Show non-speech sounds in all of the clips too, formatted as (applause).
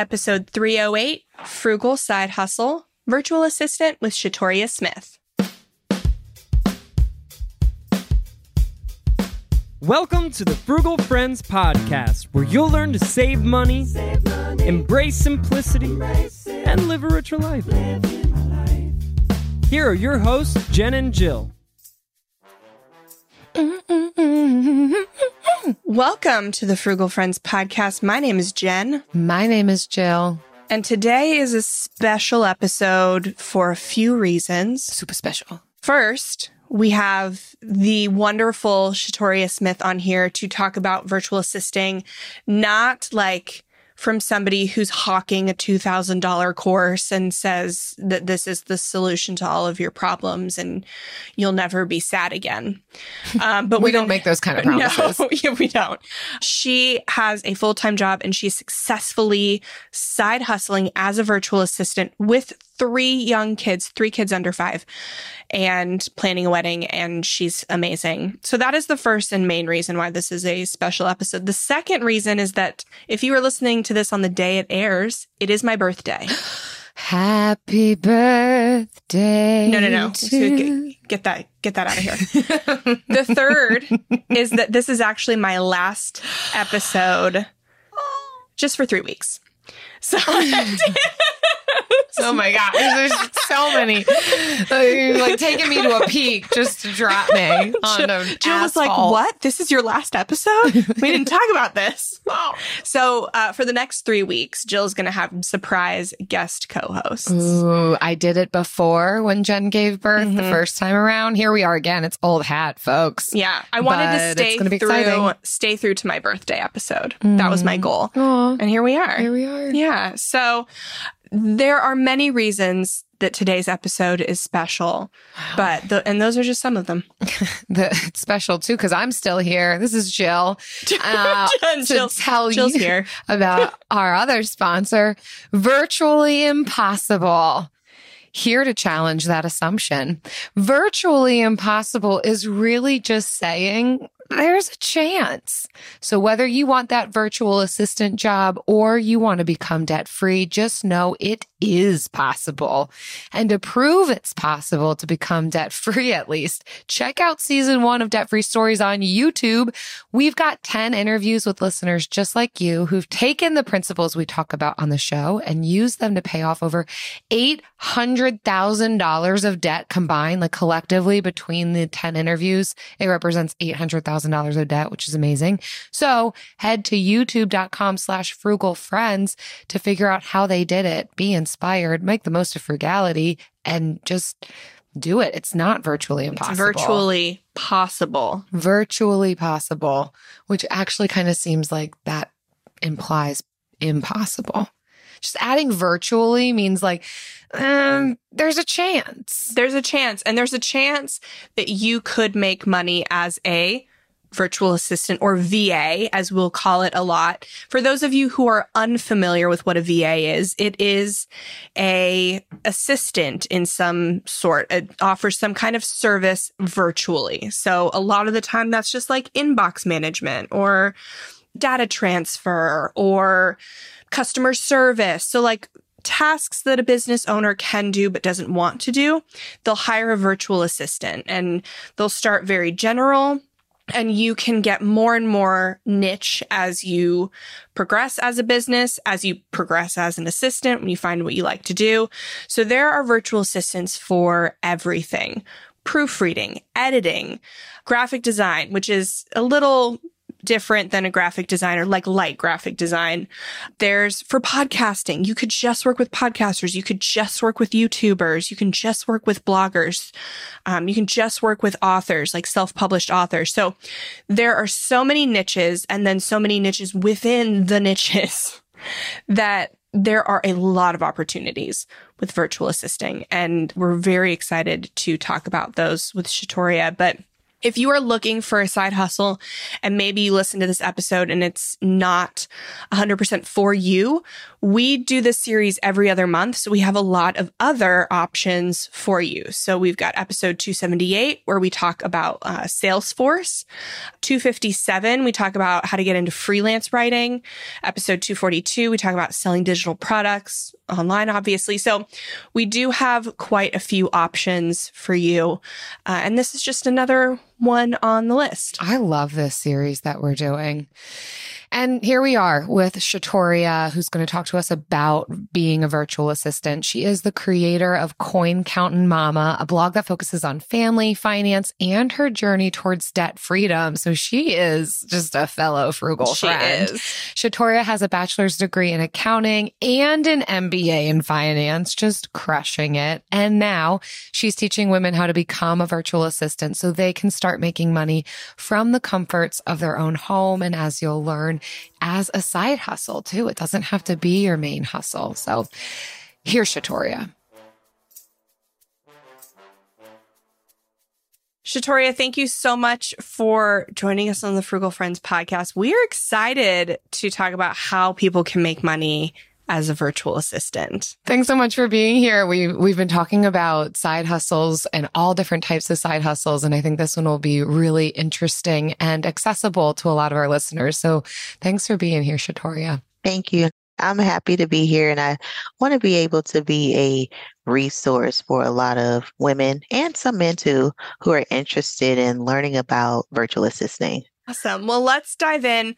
episode 308 Frugal Side Hustle Virtual Assistant with Shatoria Smith. Welcome to the Frugal Friends Podcast, where you'll learn to save money, save money embrace simplicity, embrace and live a richer life. life. Here are your hosts, Jen and Jill. Welcome to the Frugal Friends podcast. My name is Jen. My name is Jill. And today is a special episode for a few reasons. Super special. First, we have the wonderful Shatoria Smith on here to talk about virtual assisting, not like from somebody who's hawking a $2,000 course and says that this is the solution to all of your problems and you'll never be sad again. (laughs) Um, but we don't make those kind of (laughs) promises. No, (laughs) yeah, we don't. She has a full time job and she's successfully side hustling as a virtual assistant with three young kids, three kids under five, and planning a wedding. And she's amazing. So that is the first and main reason why this is a special episode. The second reason is that if you are listening to this on the day it airs, it is my birthday. (gasps) Happy birthday. No, no, no. Get, get, that, get that out of here. (laughs) the third is that this is actually my last episode (gasps) just for three weeks. So (laughs) (laughs) (laughs) oh my god, there's so many. You're like taking me to a peak just to drop me (laughs) on Jill, Jill was like, "What? This is your last episode? We didn't talk about this." (laughs) so uh, for the next three weeks, Jill's going to have surprise guest co-hosts. Ooh, I did it before when Jen gave birth mm-hmm. the first time around. Here we are again. It's old hat, folks. Yeah, I wanted to stay through, exciting. stay through to my birthday episode. Mm. That was my mm. goal, Aww. and here we are. Here we are. Yeah. So there are many reasons that today's episode is special, wow. (sighs) but the, and those are just some of them. (laughs) the, it's special too because I'm still here. This is (laughs) Jill uh, to Jill, tell Jill's you here. (laughs) about our other sponsor, Virtually Impossible. Here to challenge that assumption. Virtually impossible is really just saying there's a chance. So whether you want that virtual assistant job or you want to become debt free, just know it is possible. And to prove it's possible to become debt free, at least, check out season one of Debt Free Stories on YouTube. We've got 10 interviews with listeners just like you who've taken the principles we talk about on the show and used them to pay off over $800,000 of debt combined, like collectively between the 10 interviews. It represents $800,000 of debt, which is amazing. So head to youtube.com slash frugal friends to figure out how they did it. Be inspired inspired, make the most of frugality and just do it. It's not virtually impossible. It's virtually possible. Virtually possible, which actually kind of seems like that implies impossible. Just adding virtually means like, um, there's a chance. There's a chance. And there's a chance that you could make money as a virtual assistant or VA, as we'll call it a lot. For those of you who are unfamiliar with what a VA is, it is a assistant in some sort. It offers some kind of service virtually. So a lot of the time that's just like inbox management or data transfer or customer service. So like tasks that a business owner can do but doesn't want to do, they'll hire a virtual assistant and they'll start very general and you can get more and more niche as you progress as a business, as you progress as an assistant, when you find what you like to do. So there are virtual assistants for everything. Proofreading, editing, graphic design, which is a little different than a graphic designer, like light graphic design. There's for podcasting, you could just work with podcasters. You could just work with YouTubers. You can just work with bloggers. Um, you can just work with authors, like self-published authors. So there are so many niches and then so many niches within the (laughs) niches that there are a lot of opportunities with virtual assisting and we're very excited to talk about those with Shatoria. But if you are looking for a side hustle and maybe you listen to this episode and it's not 100% for you, we do this series every other month. So we have a lot of other options for you. So we've got episode 278 where we talk about uh, Salesforce. 257, we talk about how to get into freelance writing. Episode 242, we talk about selling digital products online, obviously. So we do have quite a few options for you. Uh, and this is just another one on the list. I love this series that we're doing. And here we are with Shatoria, who's going to talk to us about being a virtual assistant. She is the creator of Coin Countin' Mama, a blog that focuses on family, finance, and her journey towards debt freedom. So she is just a fellow frugal she friend. Is. Shatoria has a bachelor's degree in accounting and an MBA in finance, just crushing it. And now she's teaching women how to become a virtual assistant so they can start making money from the comforts of their own home. And as you'll learn, as a side hustle too. It doesn't have to be your main hustle. So here's Shatoria. Shatoria, thank you so much for joining us on the Frugal Friends podcast. We are excited to talk about how people can make money as a virtual assistant. Thanks so much for being here. We we've been talking about side hustles and all different types of side hustles and I think this one will be really interesting and accessible to a lot of our listeners. So thanks for being here, Shatoria. Thank you. I'm happy to be here and I want to be able to be a resource for a lot of women and some men too who are interested in learning about virtual assisting. Awesome. Well, let's dive in.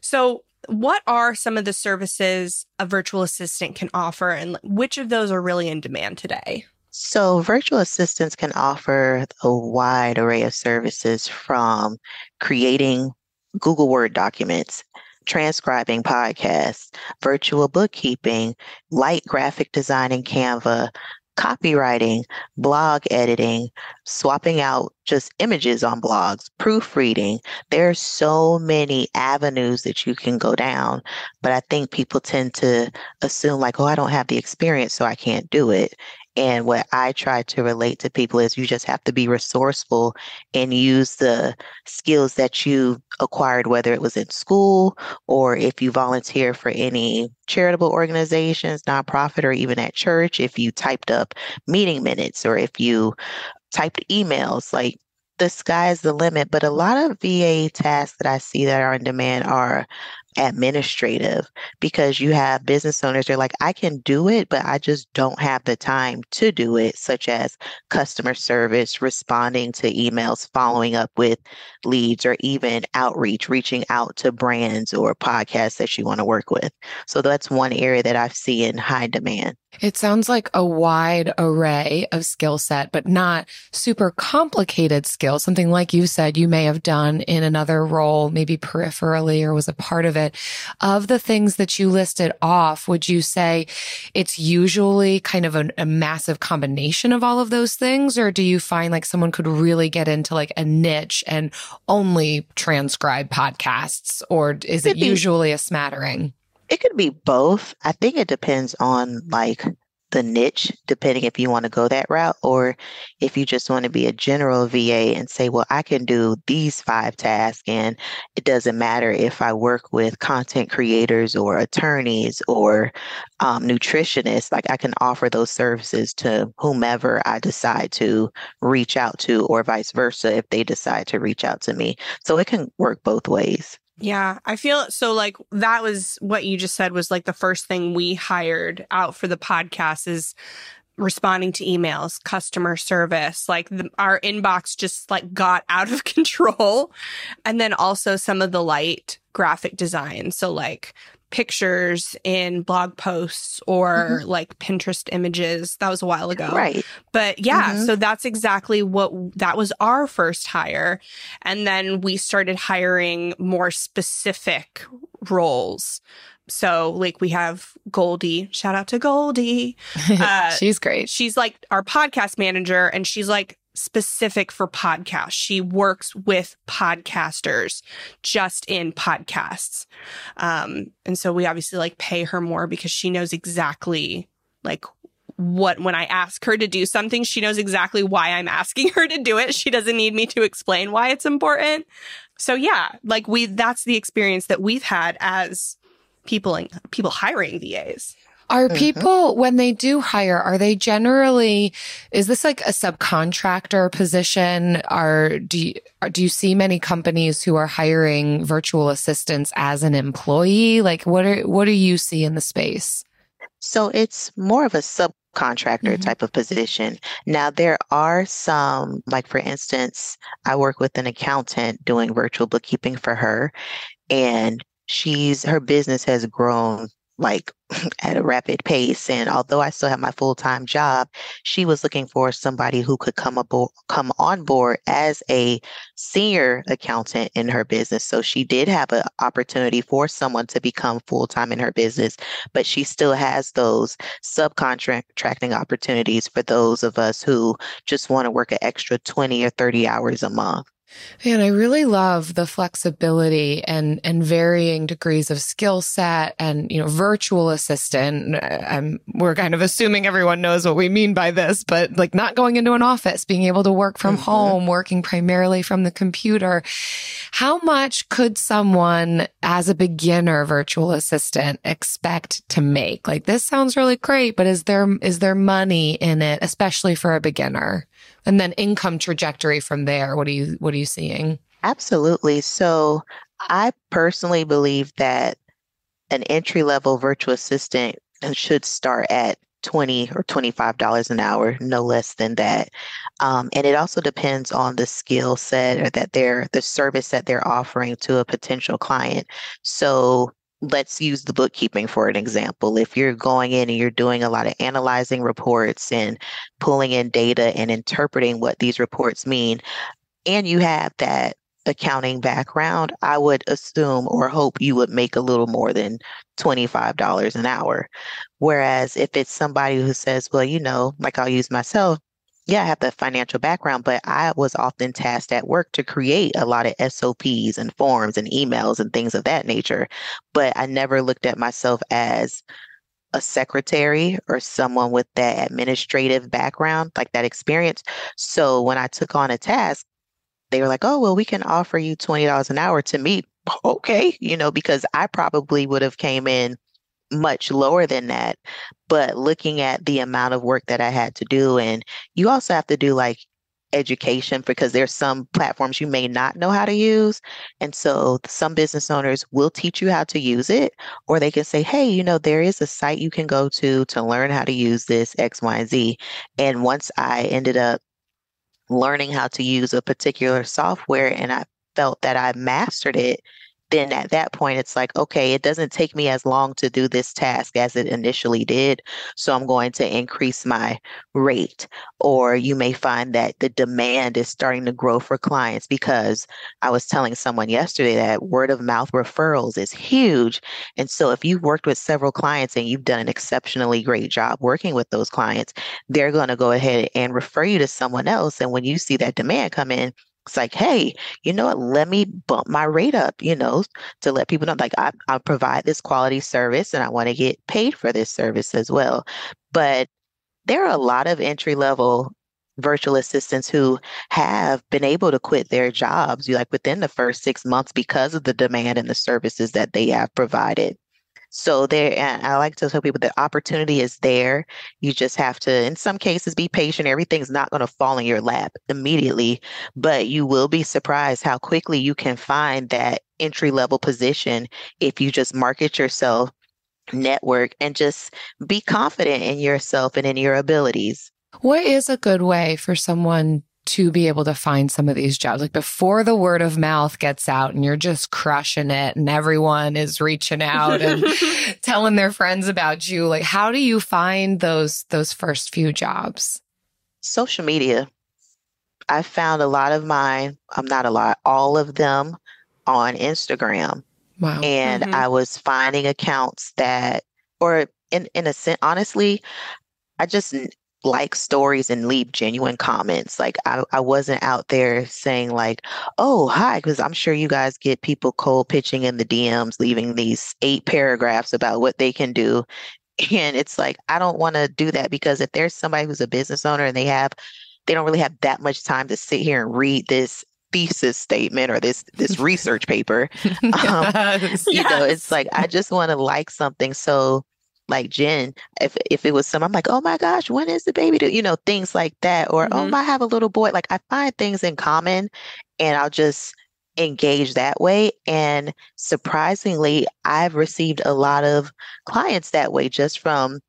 So, what are some of the services a virtual assistant can offer, and which of those are really in demand today? So, virtual assistants can offer a wide array of services from creating Google Word documents, transcribing podcasts, virtual bookkeeping, light graphic design in Canva, copywriting, blog editing, swapping out just images on blogs, proofreading. There are so many avenues that you can go down. But I think people tend to assume, like, oh, I don't have the experience, so I can't do it. And what I try to relate to people is you just have to be resourceful and use the skills that you acquired, whether it was in school or if you volunteer for any charitable organizations, nonprofit, or even at church, if you typed up meeting minutes or if you typed emails, like the sky is the limit. But a lot of VA tasks that I see that are in demand are administrative because you have business owners they're like i can do it but i just don't have the time to do it such as customer service responding to emails following up with leads or even outreach reaching out to brands or podcasts that you want to work with. So that's one area that i see in high demand it sounds like a wide array of skill set, but not super complicated skills. Something like you said, you may have done in another role, maybe peripherally or was a part of it. Of the things that you listed off, would you say it's usually kind of a, a massive combination of all of those things? Or do you find like someone could really get into like a niche and only transcribe podcasts? Or is it usually a smattering? It could be both. I think it depends on like the niche, depending if you want to go that route or if you just want to be a general VA and say, well, I can do these five tasks and it doesn't matter if I work with content creators or attorneys or um, nutritionists, like I can offer those services to whomever I decide to reach out to or vice versa if they decide to reach out to me. So it can work both ways. Yeah, I feel so like that was what you just said was like the first thing we hired out for the podcast is responding to emails, customer service, like the, our inbox just like got (laughs) out of control. And then also some of the light graphic design. So like pictures in blog posts or mm-hmm. like Pinterest images. That was a while ago. Right. But yeah, mm-hmm. so that's exactly what that was our first hire. And then we started hiring more specific roles. So, like, we have Goldie. Shout out to Goldie. (laughs) Uh, she's great. She's like our podcast manager, and she's like specific for podcasts. She works with podcasters just in podcasts. Um, and so we obviously like pay her more because she knows exactly like what when I ask her to do something, she knows exactly why I'm asking (laughs) her to do it. She doesn't need me to explain why it's important. So yeah, like we that's the experience that we've had as people and people hiring VAs. Are mm-hmm. people, when they do hire, are they generally, is this like a subcontractor position? Are, do you, do you see many companies who are hiring virtual assistants as an employee? Like what are, what do you see in the space? So it's more of a subcontractor mm-hmm. type of position. Now, there are some, like for instance, I work with an accountant doing virtual bookkeeping for her, and she's her business has grown like (clears throat) at a rapid pace. And although I still have my full time job, she was looking for somebody who could come aboard, come on board as a senior accountant in her business. So she did have an opportunity for someone to become full time in her business, but she still has those subcontracting opportunities for those of us who just want to work an extra 20 or 30 hours a month. And I really love the flexibility and and varying degrees of skill set and you know virtual assistant. I'm we're kind of assuming everyone knows what we mean by this, but like not going into an office, being able to work from mm-hmm. home, working primarily from the computer. How much could someone as a beginner virtual assistant expect to make? Like this sounds really great, but is there is there money in it, especially for a beginner? And then income trajectory from there. What are you what are you seeing? Absolutely. So i personally believe that an entry level virtual assistant should start at 20 or 25 dollars an hour no less than that. Um, and it also depends on the skill set or that they're the service that they're offering to a potential client. So let's use the bookkeeping for an example. If you're going in and you're doing a lot of analyzing reports and pulling in data and interpreting what these reports mean, and you have that accounting background, I would assume or hope you would make a little more than $25 an hour. Whereas if it's somebody who says, well, you know, like I'll use myself, yeah, I have the financial background, but I was often tasked at work to create a lot of SOPs and forms and emails and things of that nature. But I never looked at myself as a secretary or someone with that administrative background, like that experience. So when I took on a task, they were like, oh, well, we can offer you $20 an hour to meet. (laughs) Okay, you know, because I probably would have came in much lower than that. But looking at the amount of work that I had to do, and you also have to do like education because there's some platforms you may not know how to use. And so some business owners will teach you how to use it, or they can say, hey, you know, there is a site you can go to to learn how to use this X, Y, and Z. And once I ended up learning how to use a particular software and I felt that I mastered it, then at that point it's like okay it doesn't take me as long to do this task as it initially did. So i'm going to increase my rate. Or you may find that the demand is starting to grow for clients because i was telling someone yesterday that word of mouth referrals is huge. And so if you've worked with several clients and you've done an exceptionally great job working with those clients they're going to go ahead and refer you to someone else. And when you see that demand come in it's like, hey, you know what? Let me bump my rate up, you know, to let people know, like, I, I provide this quality service and I want to get paid for this service as well. But there are a lot of entry level virtual assistants who have been able to quit their jobs like within the first six months because of the demand and the services that they have provided. So there, I like to tell people the opportunity is there. You just have to, in some cases, be patient. Everything's not going to fall in your lap immediately, but you will be surprised how quickly you can find that entry level position if you just market yourself network and just be confident in yourself and in your abilities. What is a good way for someone to be able to find some of these jobs? Like before the word of mouth gets out and you're just crushing it and everyone is reaching out and (laughs) telling their friends about you. Like how do you find those those first few jobs? Social media. I found a lot of mine, I'm not a lot, all of them on Instagram. Wow. And mm-hmm. I was finding accounts that or in in a sense honestly, I just like stories and leave genuine comments. Like I, I wasn't out there saying like, oh, hi, because I'm sure you guys get people cold pitching in the DMs, leaving these eight paragraphs about what they can do. And it's like, I don't want to do that because if there's somebody who's a business owner and they have, they don't really have that much time to sit here and read this thesis statement or this this research paper. (laughs) Um, yes. You know, it's like I just want to like something. So like Jen, if if it was some, I'm like, oh my gosh, when is the baby due? You know, things like that. Or oh, mm-hmm. oh, I have a little boy. Like I find things in common, and I'll just engage that way. And surprisingly, I've received a lot of clients that way just from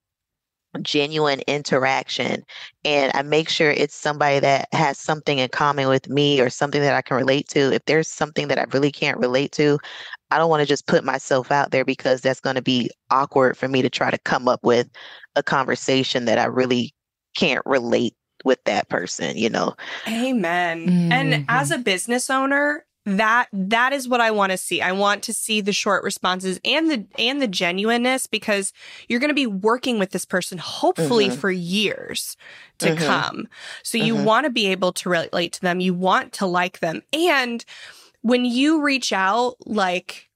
genuine interaction and I make sure it's somebody that has something in common with me or something that I can relate to. If there's something that I really can't relate to, I don't want to just put myself out there because that's going to be awkward for me to try to come up with a conversation that I really can't relate with that person, you know. Amen. Mm-hmm. And as a business owner, that that is what I want to see. I want to see the short responses and the and the genuineness because you're going to be working with this person hopefully mm-hmm. for years to mm-hmm. come. So you mm-hmm. want to be able to relate to them, you want to like them. And when you reach out like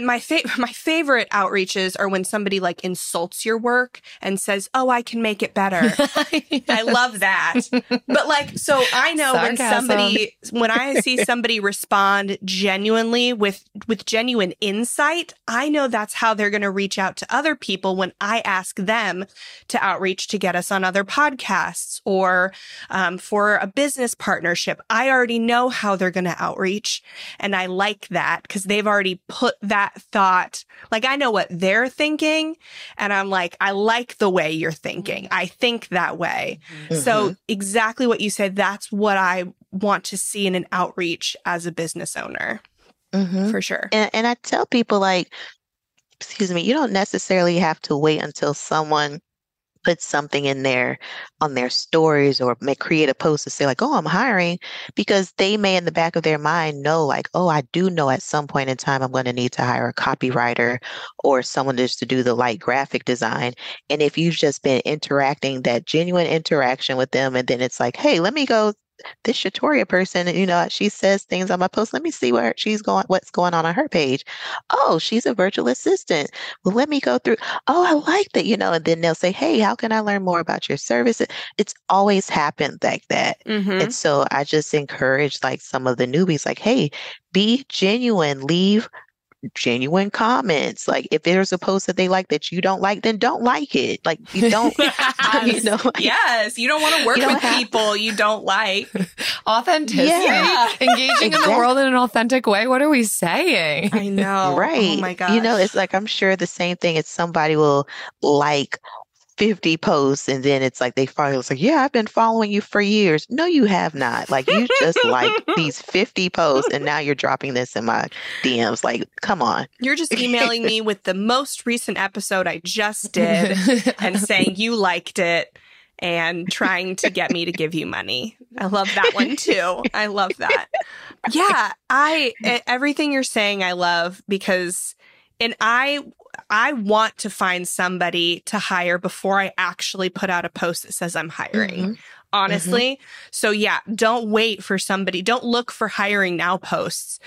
my fa- (laughs) my favorite outreaches are when somebody like insults your work and says, "Oh, I can make it better." (laughs) yes. I love that. But like so I know Sarcasm. when somebody when I see (laughs) somebody respond genuinely with with genuine insight, I know that's how they're going to reach out to other people when I ask them to outreach to get us on other podcasts or um, for a business partnership. I already know how they're going to outreach and I like that because they've already put that thought. Like I know what they're thinking and I'm like, I like the way you're thinking. I think that way. Mm-hmm. So exactly what you said, that's what I want to see in an outreach as a business owner. Mm-hmm. For sure. And, and I tell people like, excuse me, you don't necessarily have to wait until someone put something in there on their stories or may create a post to say like oh i'm hiring because they may in the back of their mind know like oh i do know at some point in time i'm going to need to hire a copywriter or someone just to do the light graphic design. And if you've just been interacting that genuine interaction with them and then it's like hey let me go this Shatoria person, you know, she says things on my post. Let me see where she's going, what's going on on her page. Oh, she's a virtual assistant. Well, let me go through. Oh, I like that, you know, and then they'll say, Hey, how can I learn more about your service? It's always happened like that. Mm-hmm. And so I just encourage like some of the newbies, like, Hey, be genuine, leave genuine comments. Like if there's a post that they like that you don't like, then don't like it. Like you don't, (laughs) yes. you know. yes, you don't want to work with have... people you don't like. (laughs) Authenticity, yeah. engaging exactly. in the world in an authentic way. What are we saying? I know, right? Oh my god, you know, it's like I'm sure the same thing. It's somebody will like 50 posts and then it's like they finally it's like yeah i've been following you for years. No you have not. Like you just like (laughs) these 50 posts and now you're dropping this in my dms like come on. You're just emailing me with the most recent episode i just did and saying (laughs) you liked it and trying to get me to give you money. I love that one too. I love that. Yeah i everything you're saying i love because and I I want to find somebody to hire before I actually put out a post that says I'm hiring. Mm-hmm. Honestly. Mm-hmm. So yeah, don't wait for somebody. Don't look for hiring now posts.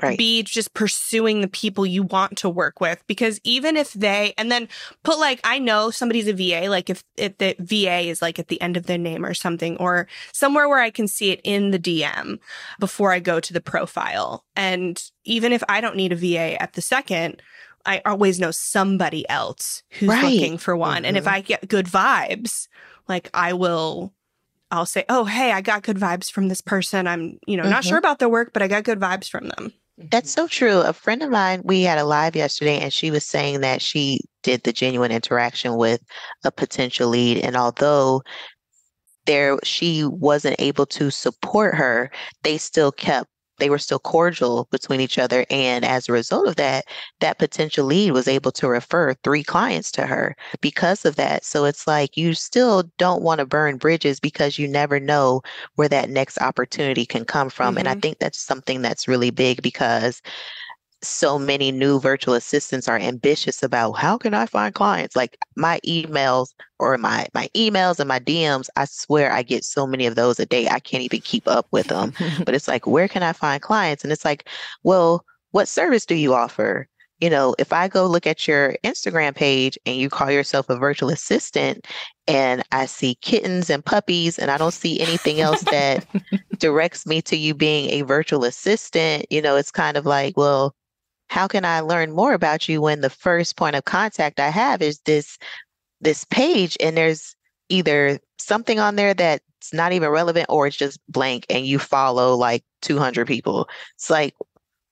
Right. Be just pursuing the people you want to work with because even if they and then put like I know somebody's a VA like if if the VA is like at the end of their name or something or somewhere where I can see it in the DM before I go to the profile and even if I don't need a VA at the second I always know somebody else who's right. looking for one. Mm-hmm. And if mm-hmm. I get good vibes, like I will I'll say, "Oh, hey, I got good vibes from this person. I'm, you know, mm-hmm. not sure about their work, but I got good vibes from them." That's so true. A friend of mine, we had a live yesterday, and she was saying that she did the genuine interaction with a potential lead. And although there she wasn't able to support her, they still kept they were still cordial between each other. And as a result of that, that potential lead was able to refer three clients to her because of that. So it's like you still don't want to burn bridges because you never know where that next opportunity can come from. Mm-hmm. And I mm-hmm. think that's something that's really big because so many new virtual assistants are ambitious about how can I find clients? Like my emails or my my emails and my DMs, I swear I get so many of those a day. I can't even keep up with them. (laughs) but it's like, where can I find clients? And it's like, well, what service do you offer? You know, if I go look at your Instagram page and you call yourself a virtual assistant and I see kittens and puppies and I don't see anything else that (laughs) directs me to you being a virtual assistant, you know, it's kind of like, well, how can I learn more about you when the first point of contact I have is this this page and there's either something on there that's not even relevant or it's just blank and you follow like 200 people. It's like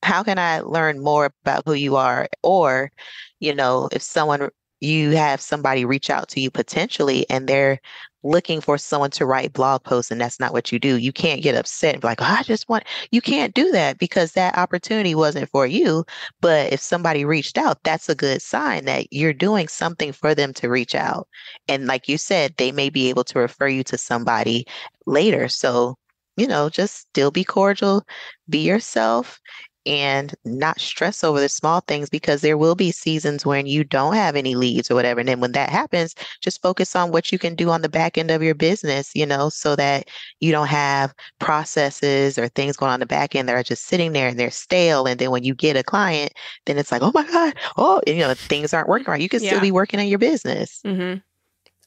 how can I learn more about who you are or you know if someone you have somebody reach out to you potentially and they're looking for someone to write blog posts and that's not what you do. You can't get upset and be like, oh, I just want, you can't do that because that opportunity wasn't for you. But if somebody reached out, that's a good sign that you're doing something for them to reach out. And like you said, they may be able to refer you to somebody later. So, you know, just still be cordial, be yourself, and not stress over the small things because there will be seasons when you don't have any leads or whatever. And then when that happens, just focus on what you can do on the back end of your business, you know, so that you don't have processes or things going on the back end that are just sitting there and they're stale. And then when you get a client, then it's like, oh my God, oh, and, you know, things aren't working right. You can yeah. still be working on your business. Mm-hmm.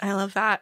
I love that.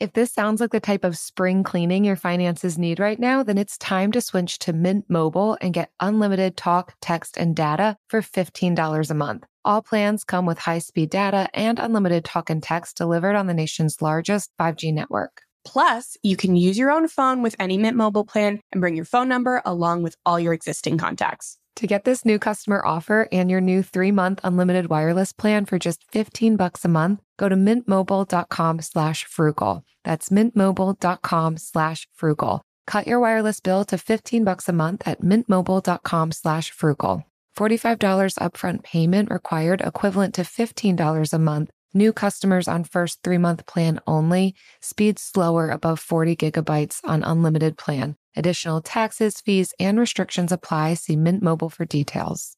If this sounds like the type of spring cleaning your finances need right now, then it's time to switch to Mint Mobile and get unlimited talk, text, and data for $15 a month. All plans come with high speed data and unlimited talk and text delivered on the nation's largest 5G network. Plus, you can use your own phone with any Mint Mobile plan and bring your phone number along with all your existing contacts. To get this new customer offer and your new three-month unlimited wireless plan for just 15 bucks a month, go to mintmobile.com slash frugal. That's mintmobile.com slash frugal. Cut your wireless bill to 15 bucks a month at mintmobile.com slash frugal. $45 upfront payment required equivalent to $15 a month. New customers on first three month plan only. Speed slower above 40 gigabytes on unlimited plan. Additional taxes, fees, and restrictions apply. See Mint Mobile for details.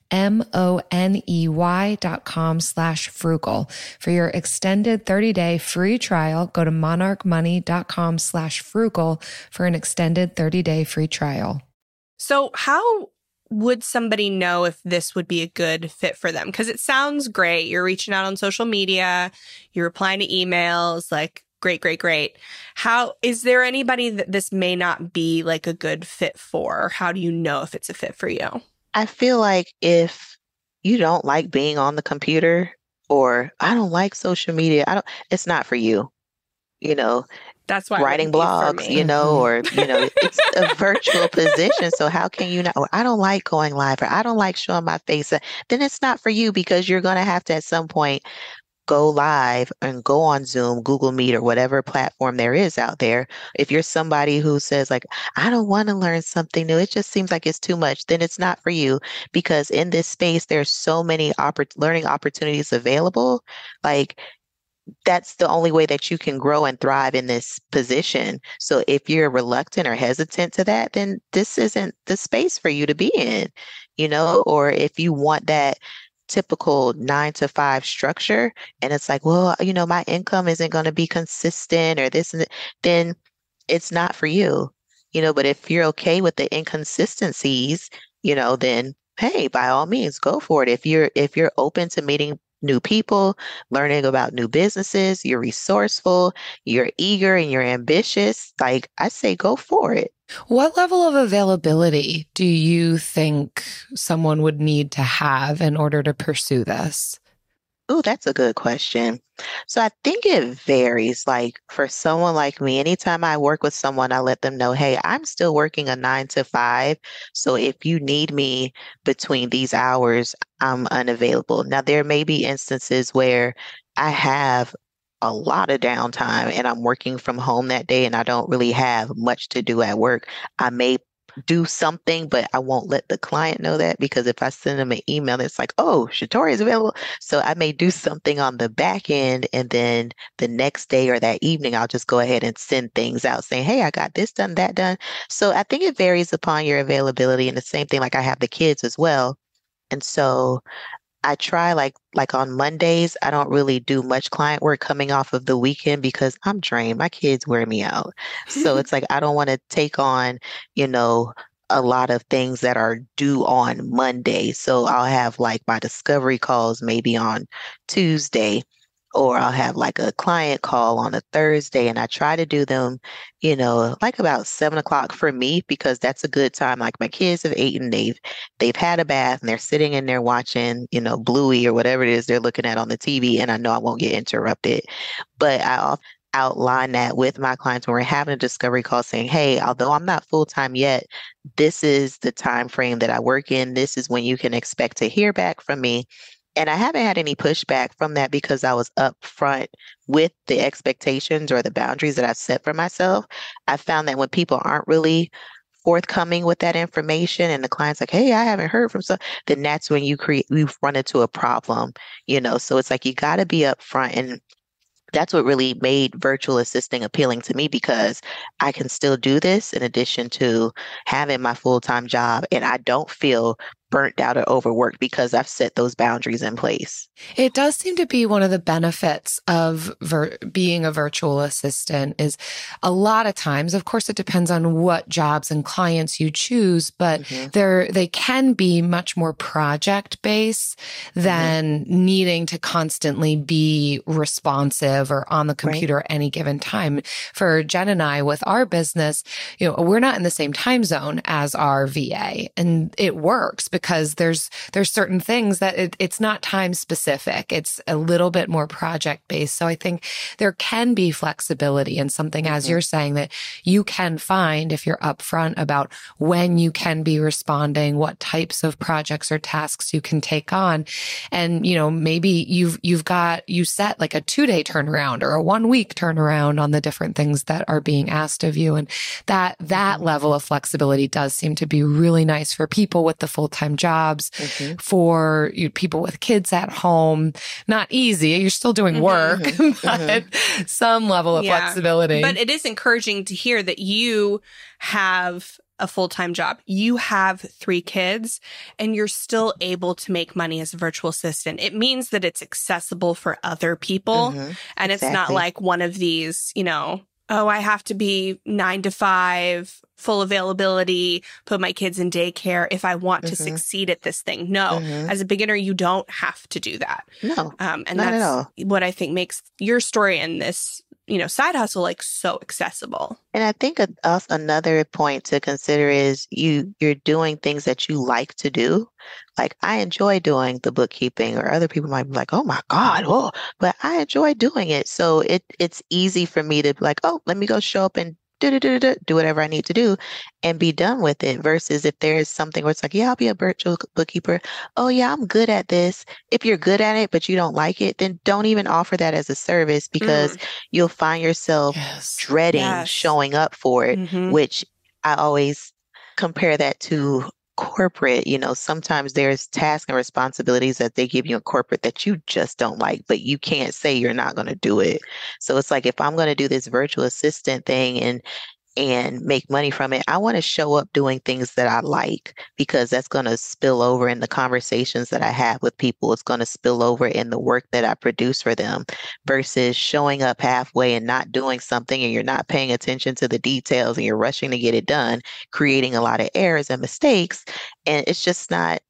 M-O-N-E-Y dot com slash frugal. For your extended 30-day free trial, go to monarchmoney.com slash frugal for an extended 30-day free trial. So how would somebody know if this would be a good fit for them? Because it sounds great. You're reaching out on social media, you're replying to emails, like great, great, great. How is there anybody that this may not be like a good fit for? How do you know if it's a fit for you? I feel like if you don't like being on the computer or I don't like social media, I don't it's not for you. You know, That's why writing blogs, you know, mm-hmm. or you know, it's a virtual position. So how can you not? Or I don't like going live, or I don't like showing my face. Uh, then it's not for you because you're going to have to at some point go live and go on Zoom, Google Meet, or whatever platform there is out there. If you're somebody who says, like, I don't want to learn something new, it just seems like it's too much, then it's not for you because in this space, there's so many oppor- learning opportunities available. Like, that's the only way that you can grow and thrive in this position. So if you're reluctant or hesitant to that, then this isn't the space for you to be in, you know, or if you want that typical nine to five structure and it's like well you know my income isn't going to be consistent or this and then it's not for you you know but if you're okay with the inconsistencies you know then hey by all means go for it. If you're if you're open to meeting new people learning about new businesses you're resourceful you're eager and you're ambitious like i say go for it what level of availability do you think someone would need to have in order to pursue this? Oh, that's a good question. So I think it varies. Like for someone like me, anytime I work with someone, I let them know, hey, I'm still working a nine to five. So if you need me between these hours, I'm unavailable. Now, there may be instances where I have a lot of downtime and I'm working from home that day and I don't really have much to do at work, I may do something, but I won't let the client know that because if I send them an email, it's like, oh, Shatori is available. So I may do something on the back end. And then the next day or that evening, I'll just go ahead and send things out saying, hey, I got this done, that done. So I think it varies upon your availability. And the same thing, like I have the kids as well. And so I try like like on Mondays, I don't really do much client work coming off of the weekend because I'm drained. My kids wear me out. So (laughs) it's like I don't want to take on, you know, a lot of things that are due on Monday. So I'll have like my discovery calls maybe on Tuesday or I'll have like a client call on a Thursday and I try to do them, you know, like about seven o'clock for me because that's a good time. Like my kids have eaten, they've they've had a bath and they're sitting in there watching, you know, Bluey or whatever it is they're looking at on the TV and I know I won't get interrupted. But I outline that with my clients when we're having a discovery call saying, hey, although I'm not full time yet, this is the time frame that I work in. This is when you can expect to hear back from me and I haven't had any pushback from that because I was upfront with the expectations or the boundaries that I've set for myself. I found that when people aren't really forthcoming with that information and the client's like, hey, I haven't heard from so then that's when you create we run into a problem, you know. So it's like you gotta be upfront and that's what really made virtual assisting appealing to me because I can still do this in addition to having my full time job and I don't feel burnt out or overworked because I've set those boundaries in place. It does seem to be one of the benefits of vir- being a virtual assistant is a lot of times, of course, it depends on what jobs and clients you choose, but mm-hmm. they're, they can be much more project based than mm-hmm. needing to constantly be responsive or on the computer right. at any given time. For Jen and I with our business, you know, we're not in the same time zone as our VA and it works because there's there's certain things that it, it's not time specific. It's a little bit more project based. So I think there can be flexibility and something mm-hmm. as you're saying that you can find if you're upfront about when you can be responding, what types of projects or tasks you can take on. And, you know, maybe you've, you've got, you set like a two day turnaround or a one week turnaround on the different things that are being asked of you. And that, that mm-hmm. level of flexibility does seem to be really nice for people with the full time time jobs mm-hmm. for you, people with kids at home. Not easy. You're still doing mm-hmm, work, mm-hmm. (laughs) but mm-hmm. some level of yeah. flexibility. But it is encouraging to hear that you have a full time job. You have three kids and you're still able to make money as a virtual assistant. It means that it's accessible for other people. Mm-hmm. And exactly. it's not like one of these, you know, oh, I have to be nine to five, full availability, put my kids in daycare if I want mm-hmm. to succeed at this thing. No, mm-hmm. as a beginner, you don't have to do that. No. Um, and that's what I think makes your story and this you know, side hustle like so accessible. And I think another point to consider is you you're doing things that you like to do. Like I enjoy doing the bookkeeping, or other people might be like, "Oh my God!" Oh, but I enjoy doing it, so it it's easy for me to be like, "Oh, let me go show up and do do, do, do, do whatever I need to do and be done with it versus if there is something where it's like, yeah, I'll be a virtual bookkeeper. Oh, yeah, I'm good at this. If you're good at it, but you don't like it, then don't even offer that as a service because mm. you'll find yourself yes. dreading yes. showing up for it, mm-hmm. which I always compare that to corporate, you know, sometimes there's tasks and responsibilities that they give you in corporate that you just don't like, but you can't say you're not going to do it. So it's like if I'm going to do this virtual assistant thing and and make money from it. I want to show up doing things that I like because that's going to spill over in the conversations that I have with people. It's going to spill over in the work that I produce for them versus showing up halfway and not doing something and you're not paying attention to the details and you're rushing to get it done, creating a lot of errors and mistakes. And it's just not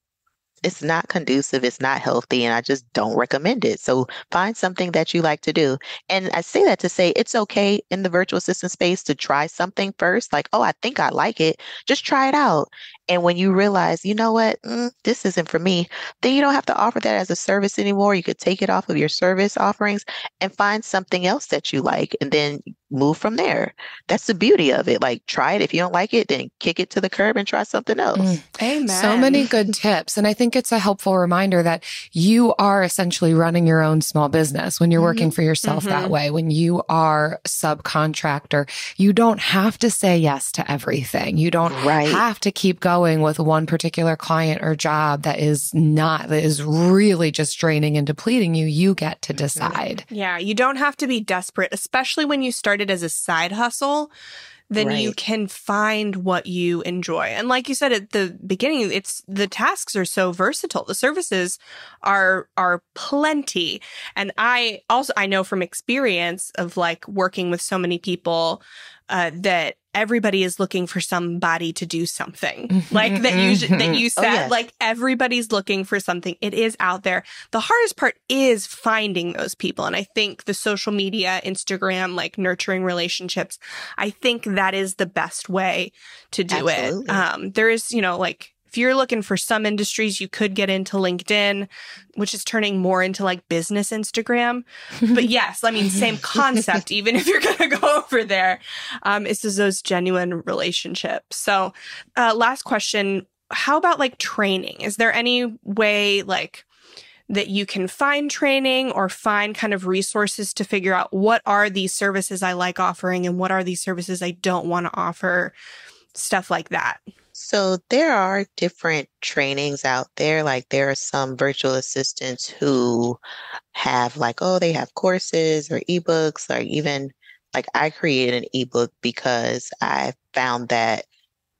it's not conducive, it's not healthy, and I just don't recommend it. So find something that you like to do. And I say that to say it's okay in the virtual assistant space to try something first, like, oh, I think I like it. Just try it out. And when you realize, you know what, mm, this isn't for me, then you don't have to offer that as a service anymore. You could take it off of your service offerings and find something else that you like and then move from there. That's the beauty of it. Like, try it. If you don't like it, then kick it to the curb and try something else. Mm. Amen. So many good tips. And I think it's a helpful reminder that you are essentially running your own small business when you're mm-hmm. working for yourself mm-hmm. that way. When you are subcontractor, you don't have to say yes to everything. You don't right. have to keep going with one particular client or job that is not, that is really just draining and depleting you. You get to decide. Yeah. You don't have to be desperate, especially when you started as a side hustle then right. you can find what you enjoy. And like you said at the beginning, it's the tasks are so versatile. The services are are plenty. And I also I know from experience of like working with so many people uh, that everybody is looking for somebody to do something mm-hmm. like that you that you oh, said oh, yes. like everybody's looking for something it is out there the hardest part is finding those people and i think the social media instagram like nurturing relationships i think that is the best way to do Absolutely. it um there is you know like if you're looking for some industries, you could get into LinkedIn, which is turning more into like business Instagram. But (laughs) yes, I mean, same concept, even if you're going to go (laughs) over there. Um, it's just those genuine relationships. So, uh, last question. How about like training? Is there any way like that you can find training or find kind of resources to figure out what are these services I like offering and what are these services I don't want to offer? Stuff like that. So there are different trainings out there. Like there are some virtual assistants who have like, oh, they have courses or ebooks or even like I created an ebook because I found that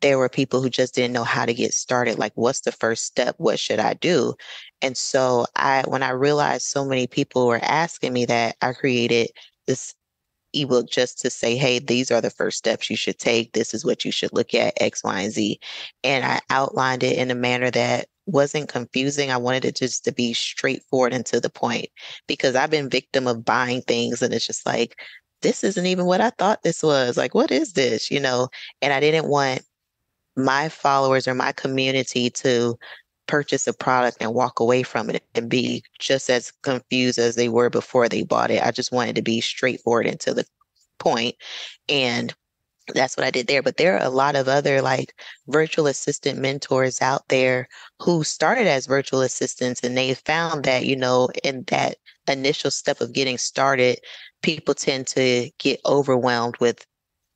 there were people who just didn't know how to get started. Like, what's the first step? What should I do? And so I, when I realized so many people were asking me that, I created this ebook just to say, hey, these are the first steps you should take. This is what you should look at, X, Y, and Z. And I outlined it in a manner that wasn't confusing. I wanted it just to be straightforward and to the point because I've been victim of buying things and it's just like, this isn't even what I thought this was. Like, what is this? You know, and I didn't want my followers or my community to purchase a product and walk away from it and be just as confused as they were before they bought it. I just wanted to be straightforward and to the point. And that's what I did there. But there are a lot of other like virtual assistant mentors out there who started as virtual assistants and they found that, you know, in that initial step of getting started, people tend to get overwhelmed with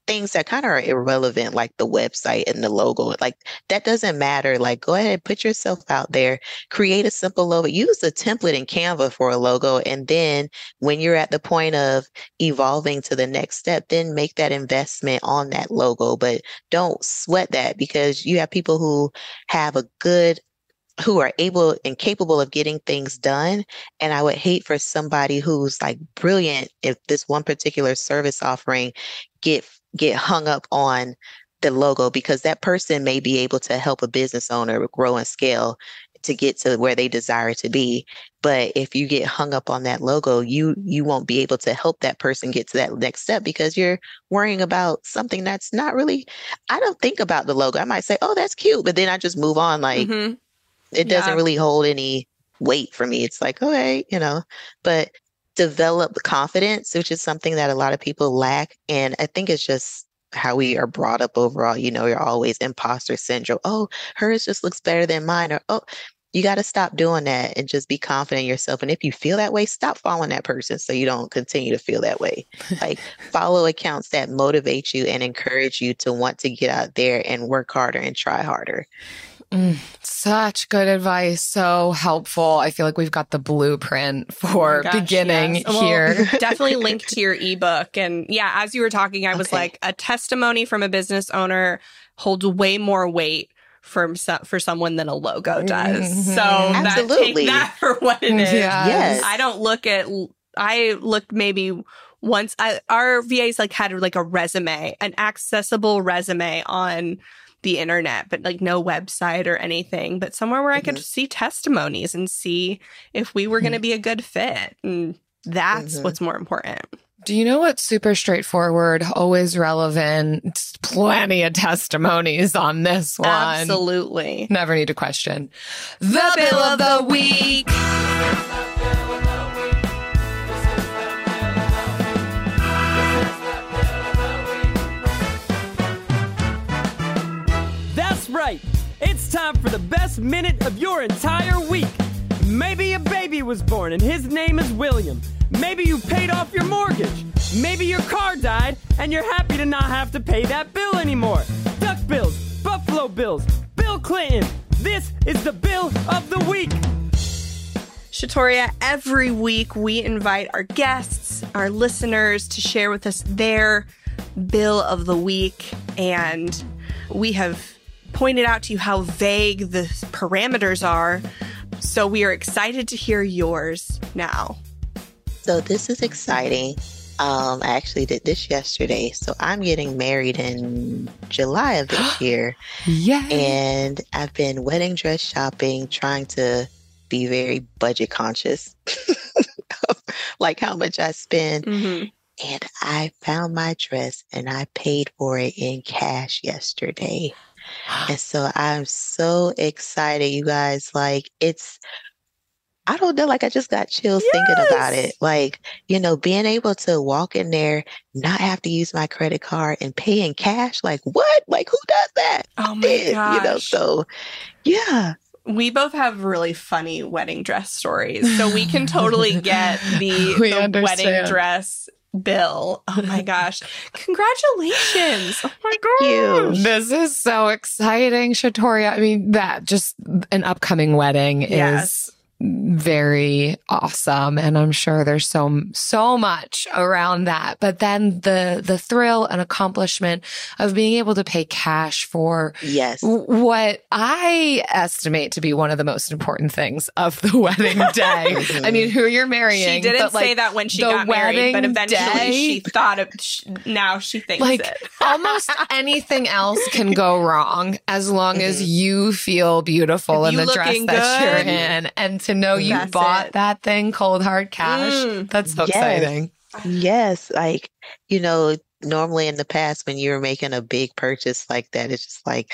things that kind of are irrelevant, like the website and the logo. Like that doesn't matter. Like go ahead, put yourself out there, create a simple logo, use a template in Canva for a logo. And then when you're at the point of evolving to the next step, then make that investment on that logo. But don't sweat that because you have people who have a good who are able and capable of getting things done. And I would hate for somebody who's like brilliant if this one particular service offering get get hung up on the logo because that person may be able to help a business owner grow and scale to get to where they desire to be. But if you get hung up on that logo, you you won't be able to help that person get to that next step because you're worrying about something that's not really I don't think about the logo. I might say, "Oh, that's cute," but then I just move on like mm-hmm. it doesn't yeah. really hold any weight for me. It's like, okay, you know, but develop confidence, which is something that a lot of people lack. And I think it's just how we are brought up overall. You know, you're always imposter syndrome. Oh, hers just looks better than mine. Or, oh, you got to stop doing that and just be confident in yourself. And if you feel that way, stop following that person so you don't continue to feel that way. like (laughs) follow accounts that motivate you and encourage you to want to get out there and work harder and try harder. Mm, such good advice. So helpful. I feel like we've got the blueprint (laughs) for oh gosh, beginning yes. here. Well, (laughs) definitely link to your (laughs) ebook. And yeah, as you were talking, I was okay. like, a testimony from a business owner holds way more weight for for someone than a logo does. Mm-hmm. So Absolutely. That, that for what it is. Yes. yes. I don't look at I looked maybe once I, our VAs like had like a resume, an accessible resume on the internet, but like no website or anything, but somewhere where mm-hmm. I could mm-hmm. see testimonies and see if we were going to mm-hmm. be a good fit. And that's mm-hmm. what's more important. Do you know what's super straightforward, always relevant? Plenty of testimonies on this one. Absolutely. Never need to question. The, the bill of the week. It's time for the best minute of your entire week. Maybe a baby was born and his name is William. Maybe you paid off your mortgage. Maybe your car died and you're happy to not have to pay that bill anymore. Duck bills, Buffalo bills, Bill Clinton. This is the bill of the week. Shatoria, every week we invite our guests, our listeners to share with us their bill of the week. And we have pointed out to you how vague the parameters are. So we are excited to hear yours now. So this is exciting. Um, I actually did this yesterday. So I'm getting married in July of this (gasps) year. yeah. And I've been wedding dress shopping, trying to be very budget conscious, (laughs) like how much I spend. Mm-hmm. And I found my dress and I paid for it in cash yesterday. And so I'm so excited, you guys. Like, it's, I don't know, like, I just got chills yes. thinking about it. Like, you know, being able to walk in there, not have to use my credit card and pay in cash. Like, what? Like, who does that? Oh my gosh. You know, so yeah we both have really funny wedding dress stories. So we can totally get (laughs) the, the wedding dress Bill. Oh my (laughs) gosh. Congratulations. Oh my gosh. This is so exciting, Shatoria. I mean, that just an upcoming wedding yes. is very awesome. And i'm sure there's so so much around that. But then the the thrill and accomplishment of being able to pay cash for yes. what i estimate to be one of the most important things of the (laughs) wedding day. I mean who you're marrying she didn't say that when she got married but eventually day, she thought of now she thinks like it. (laughs) almost anything else can go wrong as long as mm-hmm. you feel beautiful in the dress that good, you're in. And to know you That's bought it. that thing cold hard cash. Mm. That's so yes. exciting. Yes. Like, you know, normally in the past when you were making a big purchase like that, it's just like,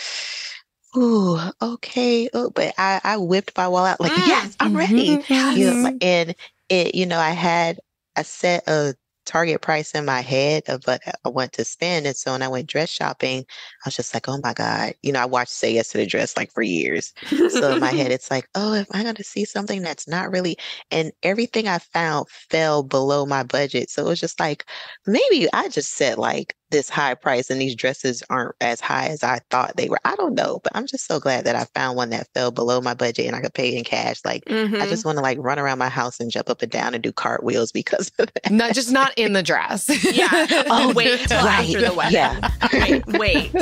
oh, okay. Oh, but I, I whipped my wallet out like, mm. yes, I'm ready. Mm-hmm. Yes. You know, and it, you know, I had a set of target price in my head of what I want to spend. And so when I went dress shopping, I was just like, oh my God. You know, I watched Say Yes to the Dress like for years. so in my head, (laughs) it's like, oh, am I going to see something that's not really, and everything I found fell below my budget. So it was just like, maybe I just set like this high price and these dresses aren't as high as I thought they were. I don't know, but I'm just so glad that I found one that fell below my budget and I could pay in cash. Like mm-hmm. I just want to like run around my house and jump up and down and do cartwheels because of that. Not just not in the dress. yeah. (laughs) Oh, wait till right. after the wedding. Yeah. (laughs) wait, wait.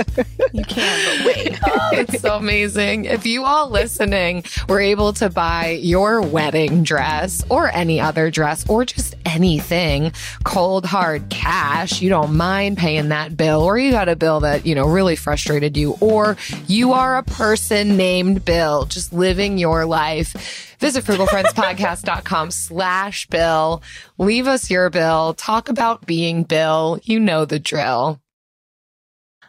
You can, but wait. (laughs) Oh, it's so amazing. If you all listening were able to buy your wedding dress or any other dress or just anything, cold hard cash, you don't mind paying that bill, or you got a bill that, you know, really frustrated you, or you are a person named Bill, just living your life. Visit frugalfriendspodcast.com (laughs) slash bill. Leave us your bill. Talk about being Bill. You know the drill.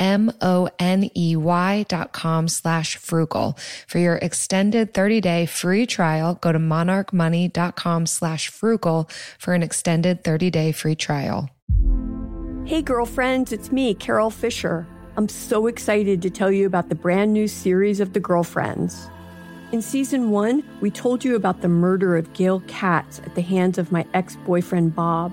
M-O-N-E-Y dot com slash frugal. For your extended 30-day free trial, go to monarchmoney.com slash frugal for an extended 30-day free trial. Hey, girlfriends, it's me, Carole Fisher. I'm so excited to tell you about the brand new series of The Girlfriends. In season one, we told you about the murder of Gail Katz at the hands of my ex boyfriend Bob.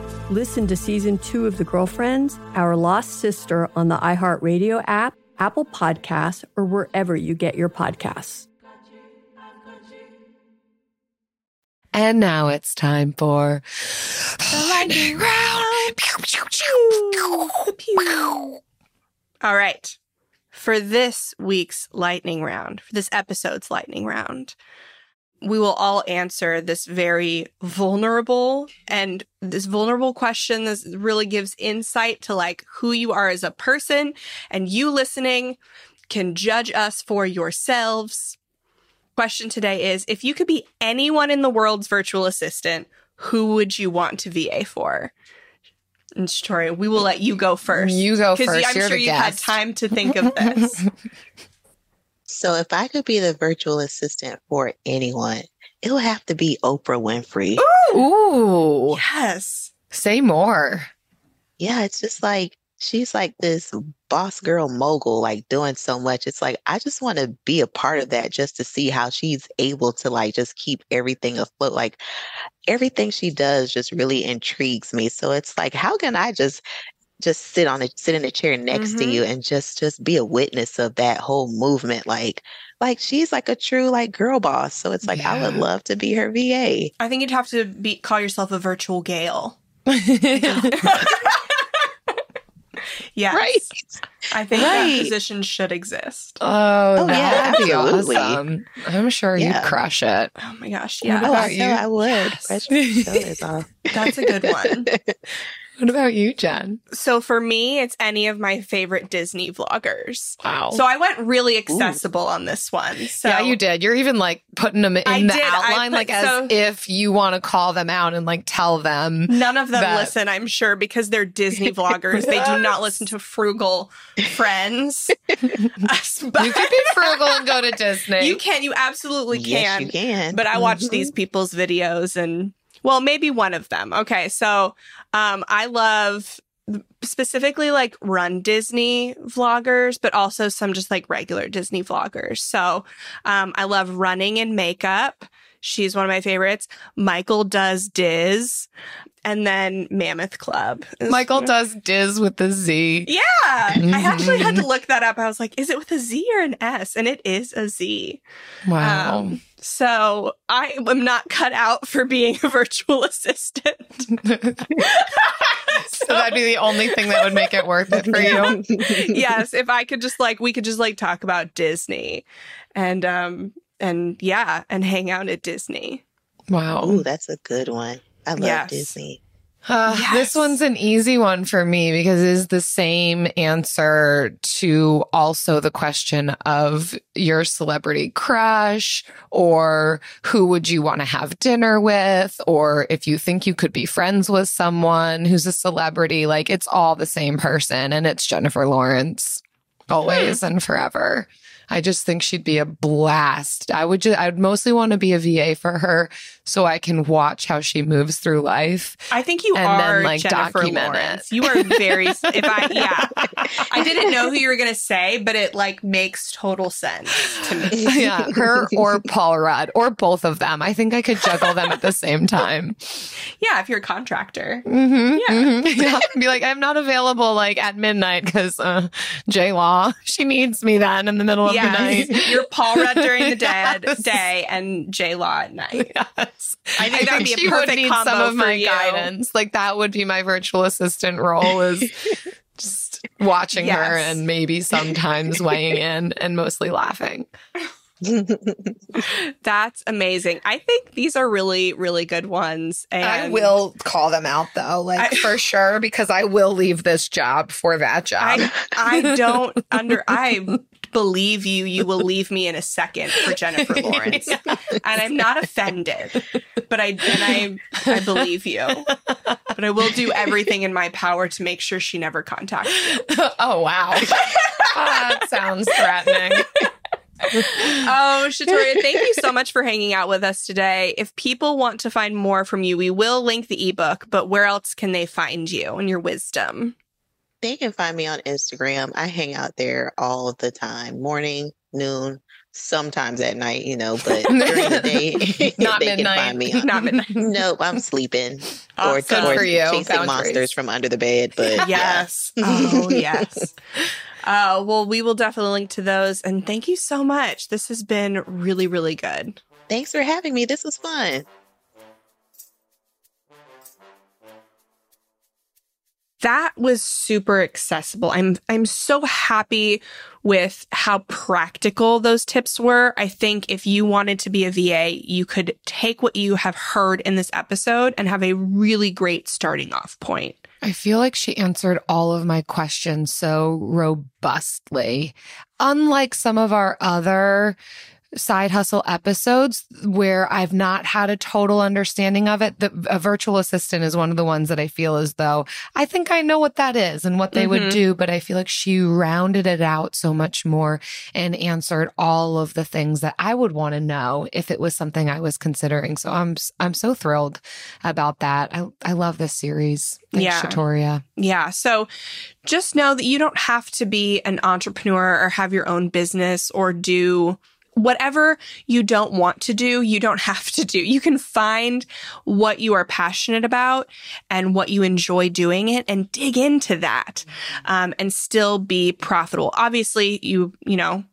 Listen to season two of The Girlfriends, Our Lost Sister on the iHeartRadio app, Apple Podcasts, or wherever you get your podcasts. And now it's time for the lightning round. All right. For this week's lightning round, for this episode's lightning round, we will all answer this very vulnerable and this vulnerable question. This really gives insight to like who you are as a person and you listening can judge us for yourselves. Question today is if you could be anyone in the world's virtual assistant, who would you want to VA for? And Shatoria, we will let you go first. You go first. I'm You're sure you've had time to think of this. (laughs) So if I could be the virtual assistant for anyone, it would have to be Oprah Winfrey. Ooh. Ooh. Yes. Say more. Yeah, it's just like she's like this boss girl mogul, like doing so much. It's like I just want to be a part of that just to see how she's able to like just keep everything afloat. Like everything she does just really intrigues me. So it's like, how can I just just sit on a sit in a chair next mm-hmm. to you and just just be a witness of that whole movement like like she's like a true like girl boss so it's like yeah. i would love to be her va i think you'd have to be call yourself a virtual gail (laughs) (laughs) yes. Right. I think right. that position should exist. Oh, oh that'd be awesome. I'm sure yeah. you'd crush it. Oh my gosh. Yeah. Oh, I, I would. Yes. That's a good one. (laughs) What about you, Jen? So for me, it's any of my favorite Disney vloggers. Wow. So I went really accessible Ooh. on this one. So yeah, you did. You're even like putting them in I the did. outline, put, like as so, if you want to call them out and like tell them. None of them that... listen, I'm sure, because they're Disney (laughs) vloggers. They do not listen to frugal friends. (laughs) (laughs) you could be frugal and go to Disney. You can. You absolutely can. Yes, you can. But I watch mm-hmm. these people's videos and well, maybe one of them. Okay, so um, I love specifically like run Disney vloggers, but also some just like regular Disney vloggers. So um, I love running and makeup. She's one of my favorites. Michael does Diz. And then Mammoth Club. Michael does Diz with the Z. Yeah. I actually had to (laughs) look that up. I was like, is it with a Z or an S? And it is a Z. Wow. Um, so I am not cut out for being a (laughs) virtual assistant. (laughs) so that'd be the only thing that would make it worth it for you. yes, if I could just like we could just like talk about Disney and um and yeah, and hang out at Disney. Wow. Ooh, that's a good one. I love yes. Disney. Uh, yes. This one's an easy one for me because it's the same answer to also the question of your celebrity crush or who would you want to have dinner with or if you think you could be friends with someone who's a celebrity. Like it's all the same person and it's Jennifer Lawrence always and forever. I just think she'd be a blast. I would just, I'd mostly want to be a VA for her so I can watch how she moves through life. I think you and are then, like Jennifer document Lawrence. It. You are very. if I yeah, I (laughs) didn't know who you were gonna say, but it like makes total sense to me. (laughs) Yeah, her or Paul Rudd or both of them. I think I could juggle them at the same time. Yeah, if you're a contractor. Mm-hmm, yeah. Mm-hmm. (laughs) yeah. Be like, I'm not available like at midnight because uh, J Law she needs me then in the middle of yes. The night. (laughs) You're Paul Rudd during the (laughs) dead yes. day and J Law at night. (laughs) Yes. I think that would be a perfect need combo some of my you. guidance. Like that would be my virtual assistant role is just watching yes. her and maybe sometimes weighing in and mostly laughing. That's amazing. I think these are really, really good ones. And I will call them out though, like I, for sure, because I will leave this job for that job. I, I don't under I believe you. You will leave me in a second for Jennifer (laughs) Lawrence, yeah. and I'm not offended. But I and I I believe you. But I will do everything in my power to make sure she never contacts you. (laughs) oh wow, ah, that sounds threatening oh, Shatoria, thank you so much for hanging out with us today. If people want to find more from you, we will link the ebook, but where else can they find you and your wisdom? They can find me on Instagram. I hang out there all the time, morning, noon, sometimes at night, you know, but (laughs) during the day, (laughs) not they midnight. can find me. (laughs) Not midnight. nope, I'm sleeping or chasing Boundaries. monsters from under the bed. But yes, yeah. oh yes. Uh, well, we will definitely link to those. And thank you so much. This has been really, really good. Thanks for having me. This was fun. That was super accessible. I'm I'm so happy with how practical those tips were. I think if you wanted to be a VA, you could take what you have heard in this episode and have a really great starting off point. I feel like she answered all of my questions so robustly. Unlike some of our other side hustle episodes where I've not had a total understanding of it. The, a virtual assistant is one of the ones that I feel as though I think I know what that is and what they mm-hmm. would do, but I feel like she rounded it out so much more and answered all of the things that I would want to know if it was something I was considering. So I'm I'm so thrilled about that. I I love this series. Thanks, yeah. Shatoria. Yeah. So just know that you don't have to be an entrepreneur or have your own business or do whatever you don't want to do, you don't (laughs) have to do. You can find what you are passionate about and what you enjoy doing it and dig into that um, and still be profitable. Obviously, you, you know,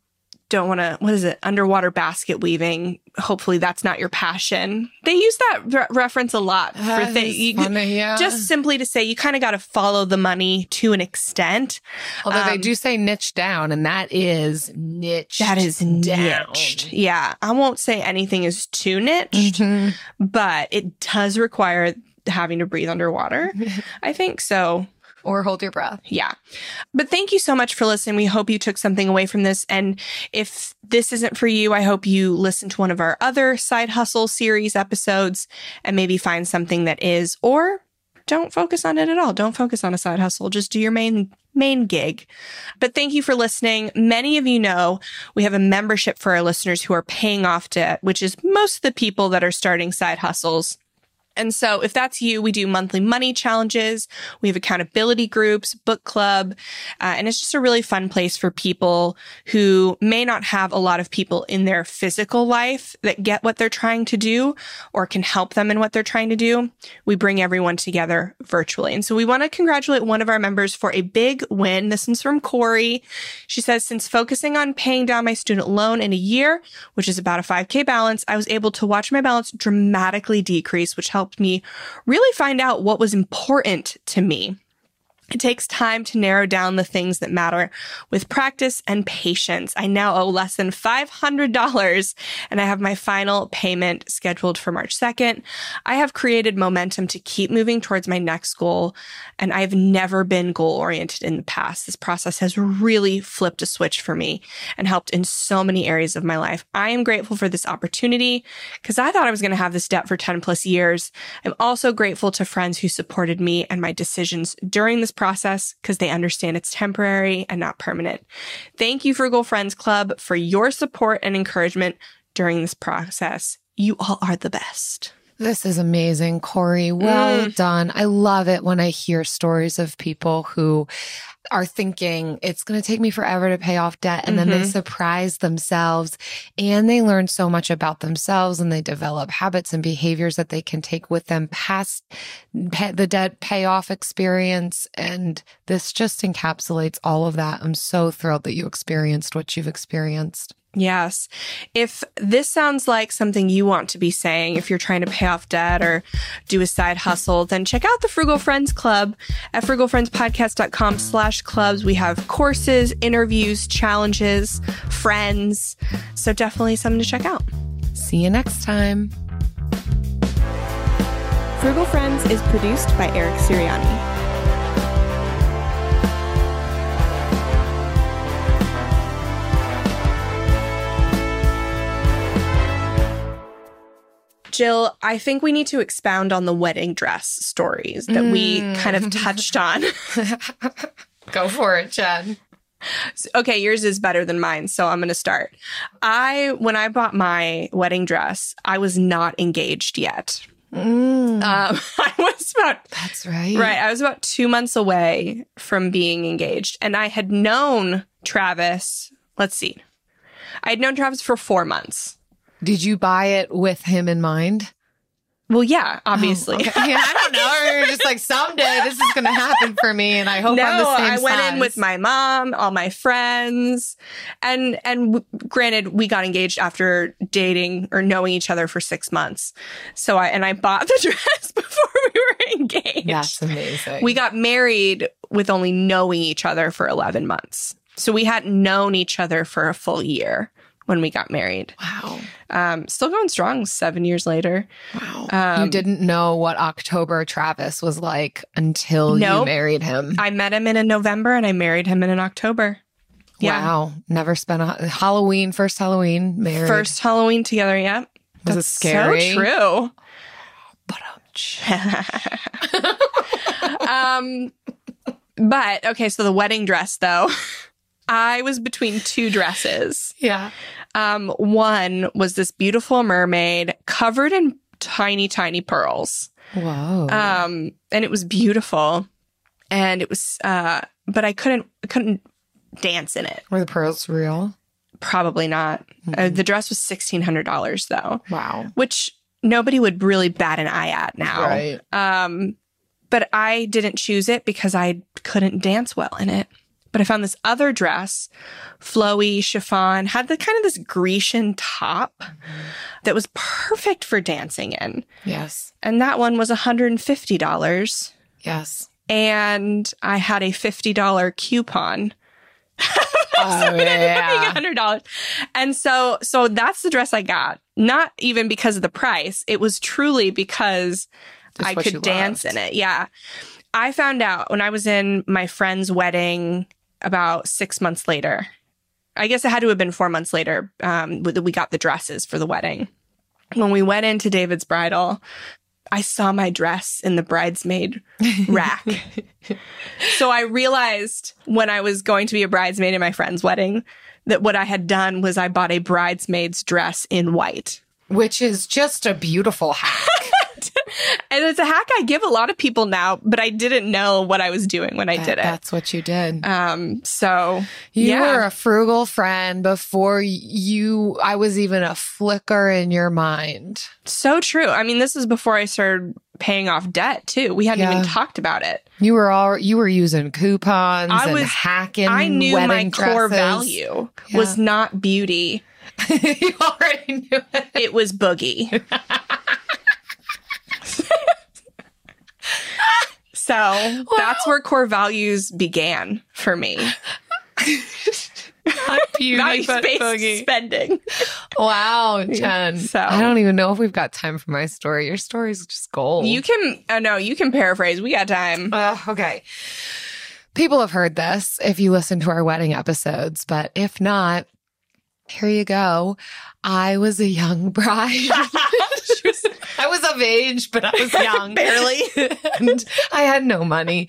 don't want to, what is it, underwater basket weaving. Hopefully that's not your passion. They use that re- reference a lot for things. Yeah. Just simply to say you kind of got to follow the money to an extent. Although um, they do say niche down, and that is niche. That is niched. Yeah. I won't say anything is too niched, mm-hmm. but it does require having to breathe underwater. (laughs) I think so or hold your breath. Yeah. But thank you so much for listening. We hope you took something away from this. And if this isn't for you, I hope you listen to one of our other side hustle series episodes and maybe find something that is, or don't focus on it at all. Don't focus on a side hustle. Just do your main main gig. But thank you for listening. Many of you know we have a membership for our listeners who are paying off debt, which is most of the people that are starting side hustles. And so if that's you, we do monthly money challenges. We have accountability groups, book club, uh, and it's just a really fun place for people who may not have a lot of people in their physical life that get what they're trying to do or can help them in what they're trying to do. We bring everyone together virtually. And so we want to congratulate one of our members for a big win. This one's from Corey. She says, since focusing on paying down my student loan in a year, which is about a 5K balance, I was able to watch my balance dramatically decrease, which helped me really find out what was important to me. It takes time to narrow down the things that matter with practice and patience. I now owe less than $500 and I have my final payment scheduled for March 2nd. I have created momentum to keep moving towards my next goal and I've never been goal oriented in the past. This process has really flipped a switch for me and helped in so many areas of my life. I am grateful for this opportunity because I thought I was going to have this debt for 10 plus years. I'm also grateful to friends who supported me and my decisions during this process because they understand it's temporary and not permanent. Thank you, Frugal Friends Club, for your support and encouragement during this process. You all are the best. This is amazing, Corey. Well mm. done. I love it when I hear stories of people who are thinking it's going to take me forever to pay off debt. And mm-hmm. then they mm-hmm. surprise themselves and they learn so much about themselves and they develop habits and behaviors that they can take with them past the debt payoff experience. And this just encapsulates all of that. I'm so thrilled that you experienced what you've experienced. Yes. If this sounds like something you want to be saying, if you're trying to pay off debt or do a side hustle, then check out the Frugal Friends Club at frugalfriendspodcast.com slash clubs. We have courses, interviews, challenges, friends. So definitely something to check out. See you next time. Frugal Friends is produced by Eric Siriani. Jill, I think we need to expound on the wedding dress stories that mm. we kind of touched on. (laughs) (laughs) Go for it, Jen. Okay, yours is better than mine, so I'm going to start. I when I bought my wedding dress, I was not engaged yet. Mm. Um, (laughs) I was about that's right. Right, I was about two months away from being engaged, and I had known Travis. Let's see, I had known Travis for four months. Did you buy it with him in mind? Well, yeah, oh, obviously. Oh, okay. Yeah, I don't know. You're just like someday this is going to happen for me, and I hope no, I'm the same I went size. in with my mom, all my friends, and and w- granted, we got engaged after dating or knowing each other for six months. So I and I bought the (laughs) dress before we were engaged. That's amazing. We got married with only knowing each other for eleven months. So we hadn't known each other for a full year when we got married. Wow. Um, still going strong seven years later. Wow. Um, you didn't know what October Travis was like until nope. you married him. I met him in a November and I married him in an October. Yeah. Wow. Never spent a Halloween, first Halloween married. First Halloween together. Yeah. Was That's it scary? So true. But (laughs) um, but okay, so the wedding dress though. (laughs) I was between two dresses. Yeah. Um, one was this beautiful mermaid covered in tiny, tiny pearls. Wow. Um, and it was beautiful. And it was, uh, but I couldn't, couldn't dance in it. Were the pearls real? Probably not. Uh, mm-hmm. Uh, the dress was $1,600 though. Wow. Which nobody would really bat an eye at now. Right. Um, but I didn't choose it because I couldn't dance well in it. But I found this other dress, flowy chiffon, had the kind of this Grecian top mm-hmm. that was perfect for dancing in. Yes. And that one was $150. Yes. And I had a $50 coupon. (laughs) oh, so yeah. $100. And so, so that's the dress I got. Not even because of the price. It was truly because I could dance loved. in it. Yeah. I found out when I was in my friend's wedding about six months later. I guess it had to have been four months later. Um, we got the dresses for the wedding. When we went into David's bridal, I saw my dress in the bridesmaid rack. (laughs) so I realized when I was going to be a bridesmaid in my friend's wedding that what I had done was I bought a bridesmaid's dress in white. Which is just a beautiful hack. (laughs) (laughs) and it's a hack I give a lot of people now, but I didn't know what I was doing when I That- did it. That's what you did. Um, so You yeah. were a frugal friend before you, I was even a flicker in your mind. so true. I mean, this is before I started paying off debt too. We hadn't Yeah. even talked about it. You were all, you were using coupons I and was- hacking. I knew my wedding core dresses. value was not beauty. (laughs) you already knew it. It was boogie. (laughs) so (laughs) that's where core values began for me. (laughs) Value-based spending. Wow, (laughs) Jen. So- I don't even know if we've got time for my story. Your story's just gold. You can, oh no, you can paraphrase. We got time. Uh, okay. People have heard this if you listen to our wedding episodes, but if not, here you go. I was a young bride. I was of age, but I was young. (laughs) Barely. and I had no money.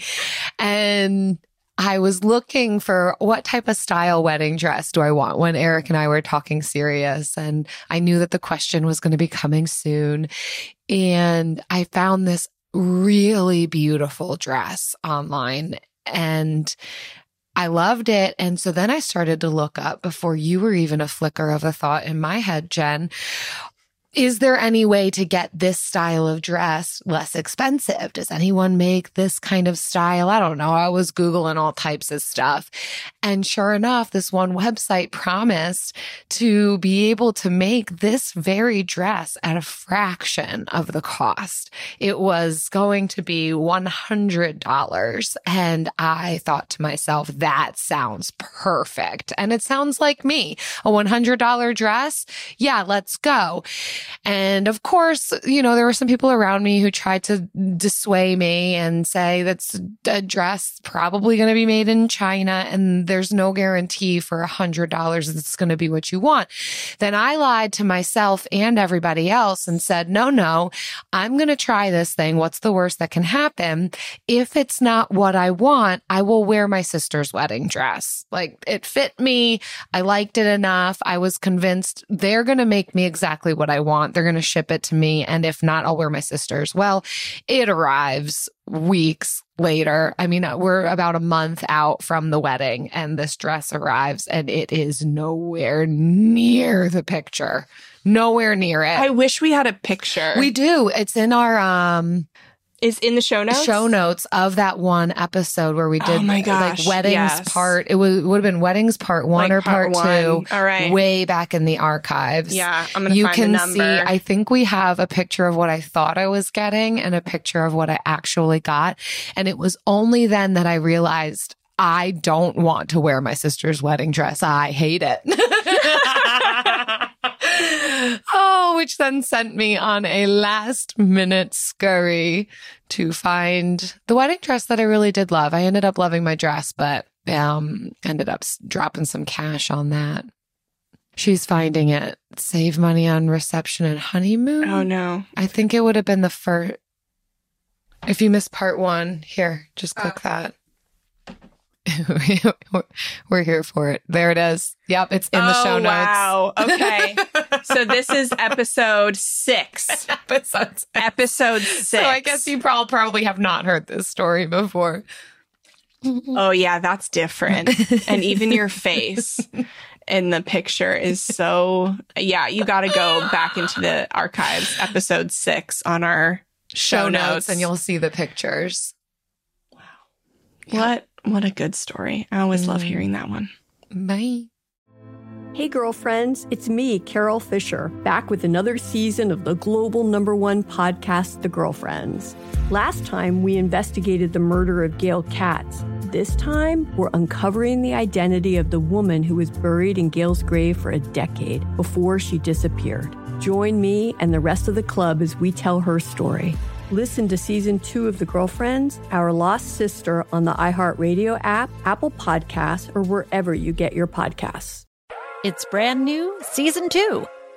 And I was looking for what type of style wedding dress do I want when Eric and I were talking serious. And I knew that the question was going to be coming soon. And I found this really beautiful dress online and I loved it. And so then I started to look up before you were even a flicker of a thought in my head, Jen. Is there any way to get this style of dress less expensive? Does anyone make this kind of style? I don't know. I was Googling all types of stuff. And sure enough, this one website promised to be able to make this very dress at a fraction of the cost. It was going to be $100. And I thought to myself, that sounds perfect. And it sounds like me. A $100 dress? Yeah, let's go. And of course, you know, there were some people around me who tried to dissuade me and say that's a dress probably going to be made in China and there's no guarantee for a hundred dollars it's going to be what you want. Then I lied to myself and everybody else and said, no, no, I'm going to try this thing. What's the worst that can happen? If it's not what I want, I will wear my sister's wedding dress. Like it fit me. I liked it enough. I was convinced they're going to make me exactly what I want. They're going to ship it to me. And if not, I'll wear my sister's. Well, it arrives weeks later. I mean, we're about a month out from the wedding and this dress arrives and it is nowhere near the picture. Nowhere near it. I wish we had a picture. we do. It's in our um is in the show notes. show notes of that one episode where we Oh did my gosh, like weddings yes. part. It would would have been weddings part one Like or part, part two. All right. way back in the archives. Yeah, I'm gonna you find can the see. I think we have a picture of what I thought I was getting and a picture of what I actually got, and it was only then that I realized. I don't want to wear my sister's wedding dress. I hate it. (laughs) (laughs) (laughs) oh, which then sent me on a last minute scurry to find the wedding dress that I really did love. I ended up loving my dress, but um ended up dropping some cash on that. She's finding it. Save money on reception and honeymoon. oh no. I think it would have been the first. If you missed part one, here, just click that. (laughs) We're here for it. There it is. Yep, it's in the oh, show notes. Wow. Okay. (laughs) so this is episode six. Episodes. (laughs) Episode six. So I guess you prob- probably have not heard this story before. Oh yeah, that's different. and even your face in the picture is so yeah, you gotta go back into the archives, episode six on our show, Show notes. notes, and you'll see the pictures. Wow. What what a good story. I always love Mm. hearing that one. Bye. Hey, girlfriends, it's me, Carole Fisher, back with another season of the global number one podcast, The Girlfriends. Last time, we investigated the murder of Gail Katz. This time, we're uncovering the identity of the woman who was buried in Gail's grave for a decade before she disappeared. Join me and the rest of the club as we tell her story. Listen to season two of The Girlfriends, Our Lost Sister on the iHeartRadio app, Apple Podcasts, or wherever you get your podcasts. It's brand new, season two.